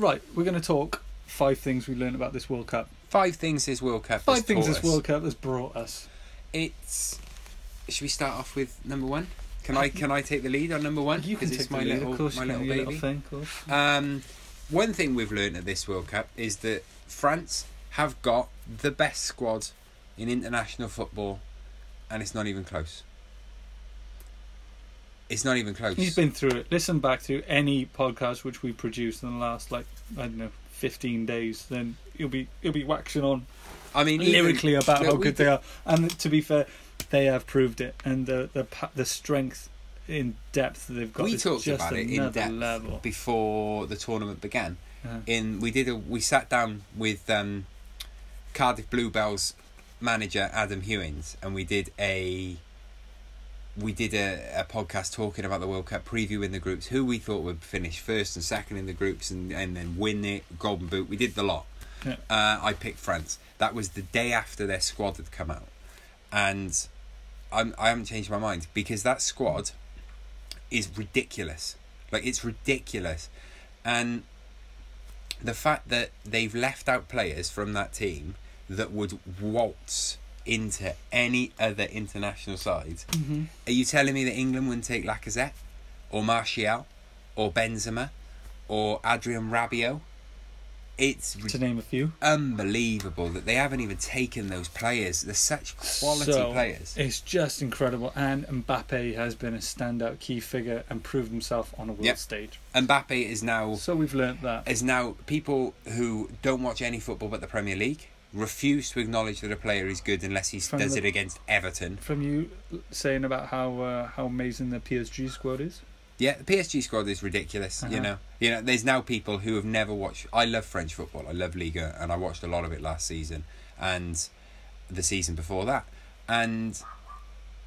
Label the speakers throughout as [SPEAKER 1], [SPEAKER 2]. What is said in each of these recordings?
[SPEAKER 1] right, we're going to talk five things we learned about this World Cup.
[SPEAKER 2] Five things this World Cup.
[SPEAKER 1] Five
[SPEAKER 2] has
[SPEAKER 1] things
[SPEAKER 2] taught
[SPEAKER 1] this
[SPEAKER 2] us.
[SPEAKER 1] World Cup has brought us.
[SPEAKER 2] It's. Should we start off with number one? Can I can I take the lead on number one?
[SPEAKER 1] You can take
[SPEAKER 2] it's
[SPEAKER 1] the
[SPEAKER 2] my
[SPEAKER 1] lead,
[SPEAKER 2] little
[SPEAKER 1] of course.
[SPEAKER 2] my
[SPEAKER 1] you can,
[SPEAKER 2] little
[SPEAKER 1] your
[SPEAKER 2] baby.
[SPEAKER 1] thing, of course.
[SPEAKER 2] Um, one thing we've learned at this World Cup is that France have got the best squad in international football, and it's not even close. It's not even close.
[SPEAKER 1] He's been through it. Listen back to any podcast which we produced in the last like I don't know fifteen days. Then you'll be you'll be waxing on
[SPEAKER 2] I mean, even-
[SPEAKER 1] lyrically about
[SPEAKER 2] look,
[SPEAKER 1] how good they are. And to be fair, they have proved it. And the the the strength in depth they've got
[SPEAKER 2] We talked
[SPEAKER 1] just
[SPEAKER 2] about it in depth
[SPEAKER 1] level.
[SPEAKER 2] before the tournament began.
[SPEAKER 1] Uh,
[SPEAKER 2] in we did a we sat down with um, Cardiff Bluebells manager Adam Hewins and we did a we did a, a podcast talking about the World Cup preview in the groups who we thought would finish first and second in the groups and, and then win it golden boot. We did the lot.
[SPEAKER 1] Yeah.
[SPEAKER 2] uh, I picked France. That was the day after their squad had come out. And I'm, I haven't changed my mind because that squad is ridiculous. Like it's ridiculous. And the fact that they've left out players from that team that would waltz into any other international side.
[SPEAKER 1] mhm.
[SPEAKER 2] Are you telling me that England wouldn't take Lacazette or Martial or Benzema or Adrien Rabiot? It's
[SPEAKER 1] To name a few.
[SPEAKER 2] unbelievable that they haven't even taken those players. They're such quality
[SPEAKER 1] So,
[SPEAKER 2] players.
[SPEAKER 1] It's just incredible. And Mbappe has been a standout key figure and proved himself on a world
[SPEAKER 2] Yep.
[SPEAKER 1] stage.
[SPEAKER 2] Mbappe is now
[SPEAKER 1] So we've learnt that.
[SPEAKER 2] is now people who don't watch any football but the Premier League refuse to acknowledge that a player is good unless he
[SPEAKER 1] From
[SPEAKER 2] does
[SPEAKER 1] the-
[SPEAKER 2] it against Everton.
[SPEAKER 1] From you saying about how uh, how amazing the PSG squad is.
[SPEAKER 2] Yeah, the PSG squad is ridiculous. You
[SPEAKER 1] Uh-huh.
[SPEAKER 2] know, you know. There's now people who have never watched. I love French football. I love Liga, and I watched a lot of it last season and the season before that. And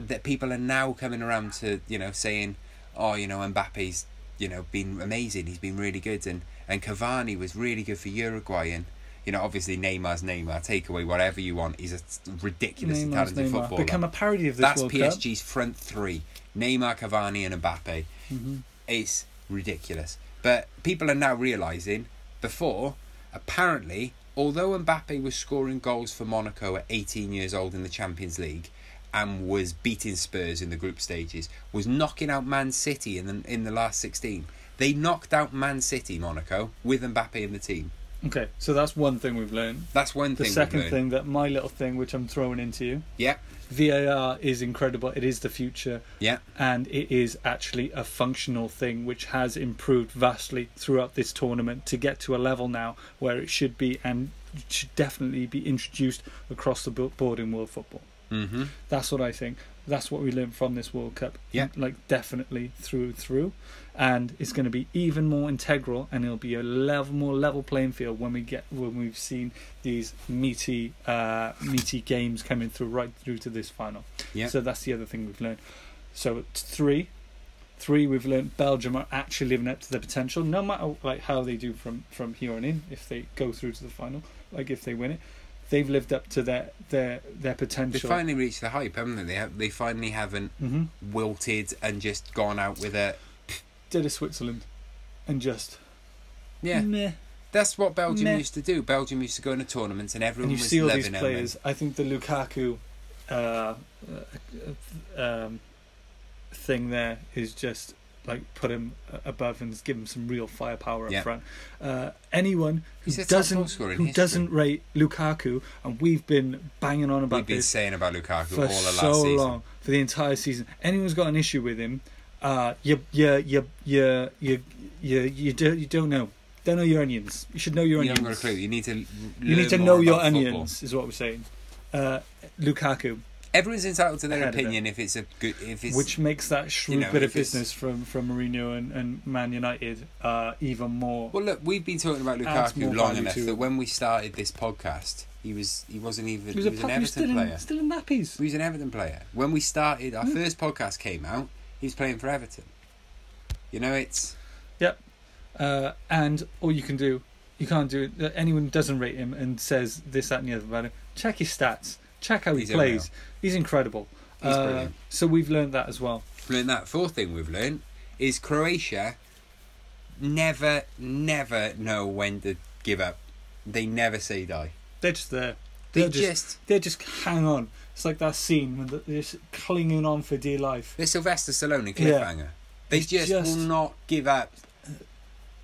[SPEAKER 2] that people are now coming around to you know saying, oh, you know, Mbappe's you know been amazing. He's been really good, and and Cavani was really good for Uruguay, and you know, obviously Neymar's Neymar. Take away whatever you want. He's a ridiculously
[SPEAKER 1] Neymar's
[SPEAKER 2] talented
[SPEAKER 1] Neymar.
[SPEAKER 2] footballer.
[SPEAKER 1] Become a parody of this
[SPEAKER 2] That's
[SPEAKER 1] World
[SPEAKER 2] PSG's front three: Neymar, Cavani, and Mbappe
[SPEAKER 1] Cup. hmm
[SPEAKER 2] it's ridiculous. But people are now realizing before, apparently, although Mbappe was scoring goals for Monaco at 18 years old in the Champions League and was beating Spurs in the group stages, was knocking out Man City in the in the last 16. They knocked out Man City, Monaco, with Mbappe in the team.
[SPEAKER 1] Okay, so that's one thing we've learned.
[SPEAKER 2] That's one
[SPEAKER 1] The
[SPEAKER 2] thing. we've
[SPEAKER 1] second thing that my little thing, which I'm throwing into you,
[SPEAKER 2] yeah,
[SPEAKER 1] VAR is incredible. It is the future,
[SPEAKER 2] yeah,
[SPEAKER 1] and it is actually a functional thing which has improved vastly throughout this tournament to get to a level now where it should be and should definitely be introduced across the board in world football.
[SPEAKER 2] Mm-hmm.
[SPEAKER 1] That's what I think. That's what we learned from this World Cup.
[SPEAKER 2] Yeah.
[SPEAKER 1] Like definitely through and through. And it's going to be even more integral and it'll be a level more level playing field when we get when we've seen these meaty uh meaty games coming through right through to this final.
[SPEAKER 2] Yeah.
[SPEAKER 1] So that's the other thing we've learned. So it's three. Three we've learned Belgium are actually living up to their potential, no matter like how they do from, from here on in, if they go through to the final, like if they win it. They've lived up to their their, their potential.
[SPEAKER 2] They finally reached the hype, haven't they? They, have, they finally haven't
[SPEAKER 1] hmm
[SPEAKER 2] wilted and just gone out with a
[SPEAKER 1] did a Switzerland and just
[SPEAKER 2] yeah.
[SPEAKER 1] meh.
[SPEAKER 2] That's what Belgium
[SPEAKER 1] Meh.
[SPEAKER 2] used to do. Belgium used to go into tournaments and everyone
[SPEAKER 1] and you
[SPEAKER 2] was
[SPEAKER 1] see all
[SPEAKER 2] loving
[SPEAKER 1] these
[SPEAKER 2] them.
[SPEAKER 1] I think the Lukaku uh, uh, um, thing there is just like put him above and give him some real firepower up
[SPEAKER 2] Yeah.
[SPEAKER 1] front. Uh, anyone who
[SPEAKER 2] He's a top
[SPEAKER 1] doesn't who
[SPEAKER 2] history.
[SPEAKER 1] doesn't rate Lukaku, and we've been banging on about
[SPEAKER 2] We've been
[SPEAKER 1] this
[SPEAKER 2] saying about Lukaku
[SPEAKER 1] for
[SPEAKER 2] all the last
[SPEAKER 1] so
[SPEAKER 2] season.
[SPEAKER 1] long for the entire season. Anyone's got an issue with him, uh, you you you you you you you, do, you don't know. Don't know your onions. You should know your
[SPEAKER 2] You
[SPEAKER 1] onions.
[SPEAKER 2] haven't got a clue. You need to.
[SPEAKER 1] You need to know your onions,
[SPEAKER 2] football.
[SPEAKER 1] is what we're saying. Uh, Lukaku,
[SPEAKER 2] Everyone's entitled to their opinion if it's a good. If it's
[SPEAKER 1] which makes that shrewd
[SPEAKER 2] you know,
[SPEAKER 1] bit of business from from Mourinho and, and Man United uh, even more.
[SPEAKER 2] well, look, we've been talking about Lukaku long enough that when we started this podcast, he was he wasn't even
[SPEAKER 1] he was,
[SPEAKER 2] he was an Everton
[SPEAKER 1] still
[SPEAKER 2] player.
[SPEAKER 1] in, still in nappies.
[SPEAKER 2] He was an Everton player. When we started, our
[SPEAKER 1] Hmm.
[SPEAKER 2] first podcast came out. He was playing for Everton. You know, it's yep.
[SPEAKER 1] Uh, and all you can do, you can't do it. Anyone doesn't rate him and says this, that, and the other about him, check his stats. Check how he
[SPEAKER 2] He's
[SPEAKER 1] plays.
[SPEAKER 2] unreal.
[SPEAKER 1] He's incredible.
[SPEAKER 2] He's
[SPEAKER 1] Uh,
[SPEAKER 2] brilliant.
[SPEAKER 1] So we've learned that as well.
[SPEAKER 2] learned that. Fourth thing we've learned is Croatia never, never know when to give up. They never say die.
[SPEAKER 1] They're just there.
[SPEAKER 2] They
[SPEAKER 1] They'll
[SPEAKER 2] just,
[SPEAKER 1] just, they just hang on. It's like that scene when they're just clinging on for dear life.
[SPEAKER 2] they're Sylvester Stallone
[SPEAKER 1] Yeah.
[SPEAKER 2] cliffhanger. They just,
[SPEAKER 1] just-
[SPEAKER 2] will not give up.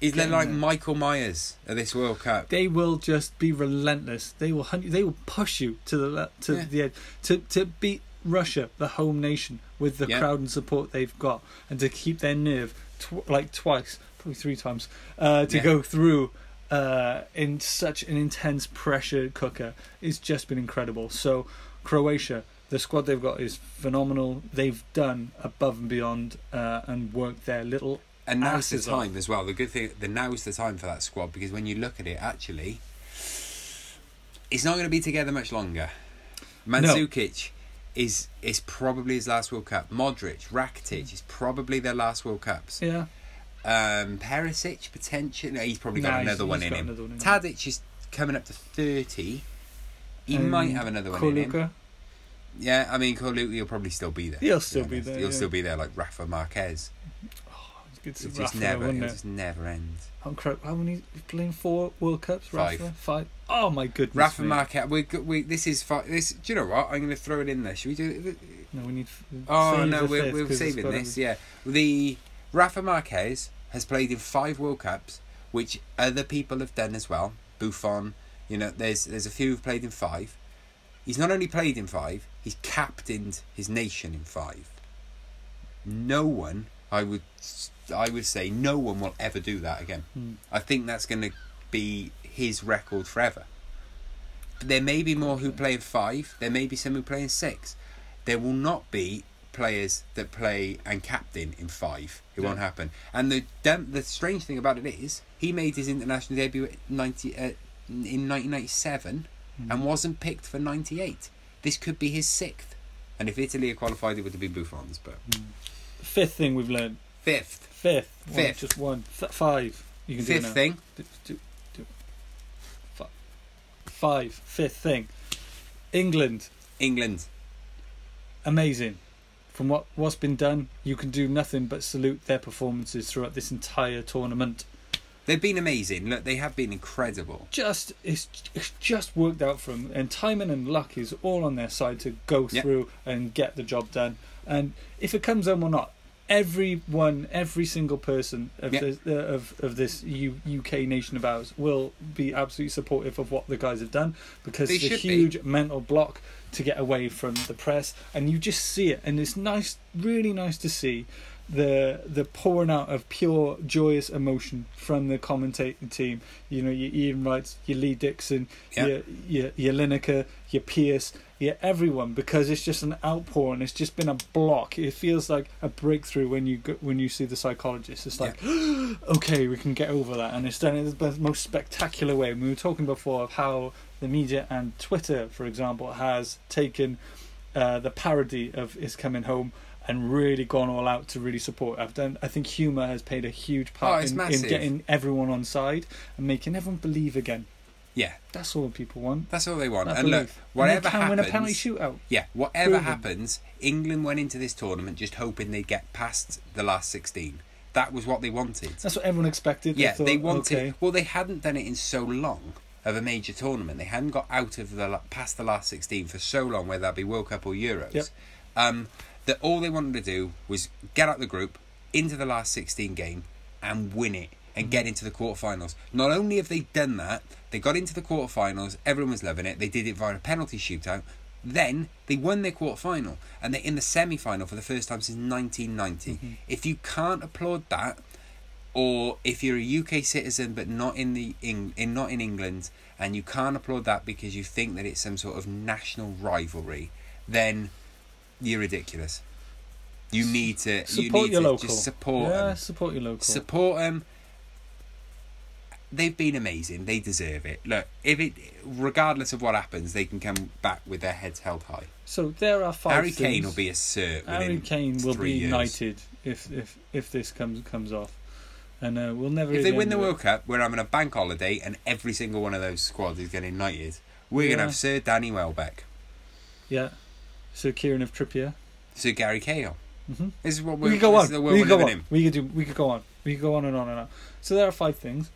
[SPEAKER 2] Is
[SPEAKER 1] Getting
[SPEAKER 2] like
[SPEAKER 1] there.
[SPEAKER 2] Michael Myers at this World Cup?
[SPEAKER 1] They will just be relentless. They will hunt you. They will push you to the to
[SPEAKER 2] Yeah.
[SPEAKER 1] the edge to to beat Russia, the home nation, with the
[SPEAKER 2] Yeah.
[SPEAKER 1] crowd and support they've got, and to keep their nerve tw- like twice, probably three times, uh, to
[SPEAKER 2] Yeah.
[SPEAKER 1] go through uh, in such an intense pressure cooker. It's just been incredible. So Croatia. The squad they've got is phenomenal. They've done above and beyond uh, and worked their little
[SPEAKER 2] And now's the
[SPEAKER 1] off.
[SPEAKER 2] time as well. The good thing, the now's the time for that squad because when you look at it, actually, it's not going to be together much longer. Mandzukic is is probably his last World Cup. Modric, Rakitic is probably their last World Cups.
[SPEAKER 1] yeah.
[SPEAKER 2] Um, Perisic potentially, no, he's probably got
[SPEAKER 1] Nah, he's-
[SPEAKER 2] another one
[SPEAKER 1] he's
[SPEAKER 2] in
[SPEAKER 1] got
[SPEAKER 2] him.
[SPEAKER 1] another one in him.
[SPEAKER 2] Tadic is coming up to thirty. He
[SPEAKER 1] And
[SPEAKER 2] might have another one in him. Yeah, I mean, Corluka will probably still be there.
[SPEAKER 1] He'll still be there,
[SPEAKER 2] He'll
[SPEAKER 1] yeah.
[SPEAKER 2] still be there, like Rafa Marquez.
[SPEAKER 1] It's good to
[SPEAKER 2] It just never,
[SPEAKER 1] wouldn't
[SPEAKER 2] it
[SPEAKER 1] it?
[SPEAKER 2] just never ends.
[SPEAKER 1] I'm correct. How many playing four World Cups?
[SPEAKER 2] Five.
[SPEAKER 1] Rafa? Five. Oh my goodness.
[SPEAKER 2] Rafa
[SPEAKER 1] me.
[SPEAKER 2] Marquez. We, we this is fi- this. Do you know what? I'm going to throw it in there. Should we do it?
[SPEAKER 1] No, we need.
[SPEAKER 2] Oh no, we're,
[SPEAKER 1] fifth,
[SPEAKER 2] we're saving this.
[SPEAKER 1] be-
[SPEAKER 2] Yeah, the Rafa Marquez has played in five World Cups, which other people have done as well. Buffon, you know, there's there's a few who've played in five. He's not only played in five, he's captained his nation in five. No one, I would, I would say, no one will ever do that again.
[SPEAKER 1] Hmm.
[SPEAKER 2] I think that's going to be his record forever. There may be more who play in five. There may be some who play in six. There will not be players that play and captain in five. It won't happen. And the the strange thing about it is he made his international debut at ninety uh, in nineteen ninety seven
[SPEAKER 1] Hmm.
[SPEAKER 2] and wasn't picked for ninety eight. This could be his sixth. And if Italy had qualified, it would have been Buffon's. But
[SPEAKER 1] Fifth thing we've learned.
[SPEAKER 2] Fifth,
[SPEAKER 1] Fifth. One,
[SPEAKER 2] Fifth.
[SPEAKER 1] just one. Th- five. You can do it
[SPEAKER 2] fifth
[SPEAKER 1] now.
[SPEAKER 2] thing.
[SPEAKER 1] Do, do, do. Fi- Five. Fifth thing. England.
[SPEAKER 2] England.
[SPEAKER 1] Amazing. From what what's been done, you can do nothing but salute their performances throughout this entire tournament.
[SPEAKER 2] They've been amazing. Look, they have been incredible.
[SPEAKER 1] just it's, it's just worked out for them, and timing and luck is all on their side to go
[SPEAKER 2] Yeah.
[SPEAKER 1] through and get the job done. And if it comes home or not, everyone, every single person of this, uh, of of this U, UK nation of ours will be absolutely supportive of what the guys have done because
[SPEAKER 2] They
[SPEAKER 1] it's a
[SPEAKER 2] should be.
[SPEAKER 1] huge mental block to get away from the press, and you just see it, and it's nice, really nice to see the the pouring out of pure joyous emotion from the commentating team. You know, your Ian Wrights, your Lee Dixon,
[SPEAKER 2] Yeah.
[SPEAKER 1] your your your Lineker, your Pierce, your everyone, because it's just an outpouring. It's just been a block. It feels like a breakthrough when you go, when you see the psychologist. It's like, okay, we can get over that, and it's done in the most spectacular way. We were talking before of how the media and Twitter, for example, has taken uh, the parody of "Is Coming Home." And really gone all out to really support. I've done. I think humour has played a huge
[SPEAKER 2] Oh,
[SPEAKER 1] part
[SPEAKER 2] it's
[SPEAKER 1] in, in getting everyone on side and making everyone believe again.
[SPEAKER 2] Yeah,
[SPEAKER 1] That's all people want.
[SPEAKER 2] that's all they want.
[SPEAKER 1] That
[SPEAKER 2] and look,
[SPEAKER 1] belief.
[SPEAKER 2] whatever
[SPEAKER 1] and they can
[SPEAKER 2] happens,
[SPEAKER 1] win a penalty shootout.
[SPEAKER 2] yeah, whatever
[SPEAKER 1] Proven.
[SPEAKER 2] happens, England went into this tournament just hoping they'd get past the last sixteen. That was what they wanted.
[SPEAKER 1] That's what everyone expected.
[SPEAKER 2] yeah,
[SPEAKER 1] thought,
[SPEAKER 2] they wanted.
[SPEAKER 1] Okay,
[SPEAKER 2] Well, they hadn't done it in so long of a major tournament. They hadn't got out of the past the last sixteen for so long, whether that be World Cup or Euros.
[SPEAKER 1] Yep.
[SPEAKER 2] Um, that all they wanted to do was get out the group into the last sixteen game and win it and get into the quarterfinals. Not only have they done that, they got into the quarterfinals. Everyone was loving it. They did it via a penalty shootout. Then they won their quarterfinal and they're in the semi-final for the first time since 1990. Mm-hmm. If you can't applaud that, or if you're a UK citizen but not in the in, in not in England and you can't applaud that because you think that it's some sort of national rivalry, then you're ridiculous. You need to you
[SPEAKER 1] support
[SPEAKER 2] need
[SPEAKER 1] your
[SPEAKER 2] to
[SPEAKER 1] local.
[SPEAKER 2] just support
[SPEAKER 1] yeah,
[SPEAKER 2] 'em.
[SPEAKER 1] support your local.
[SPEAKER 2] Support them. They've been amazing. They deserve it. Look, if it, regardless of what happens, they can come back with their heads held high.
[SPEAKER 1] so there are five.
[SPEAKER 2] Harry. Kane will be a cert
[SPEAKER 1] Harry Kane will be
[SPEAKER 2] years.
[SPEAKER 1] knighted if if if this comes comes off, and uh, we'll never.
[SPEAKER 2] If they win the
[SPEAKER 1] it.
[SPEAKER 2] World Cup, we're having a bank holiday, and every single one of those squads is getting knighted. We're gonna have Sir Danny Welbeck,
[SPEAKER 1] yeah. Sir Kieran of Trippier.
[SPEAKER 2] Sir Gary Cahill.
[SPEAKER 1] hmm
[SPEAKER 2] This is what
[SPEAKER 1] We
[SPEAKER 2] we're.
[SPEAKER 1] could go on.
[SPEAKER 2] is the world
[SPEAKER 1] We could go on.
[SPEAKER 2] in.
[SPEAKER 1] We could do. We could go on. We could go on and on and on. So there are five things.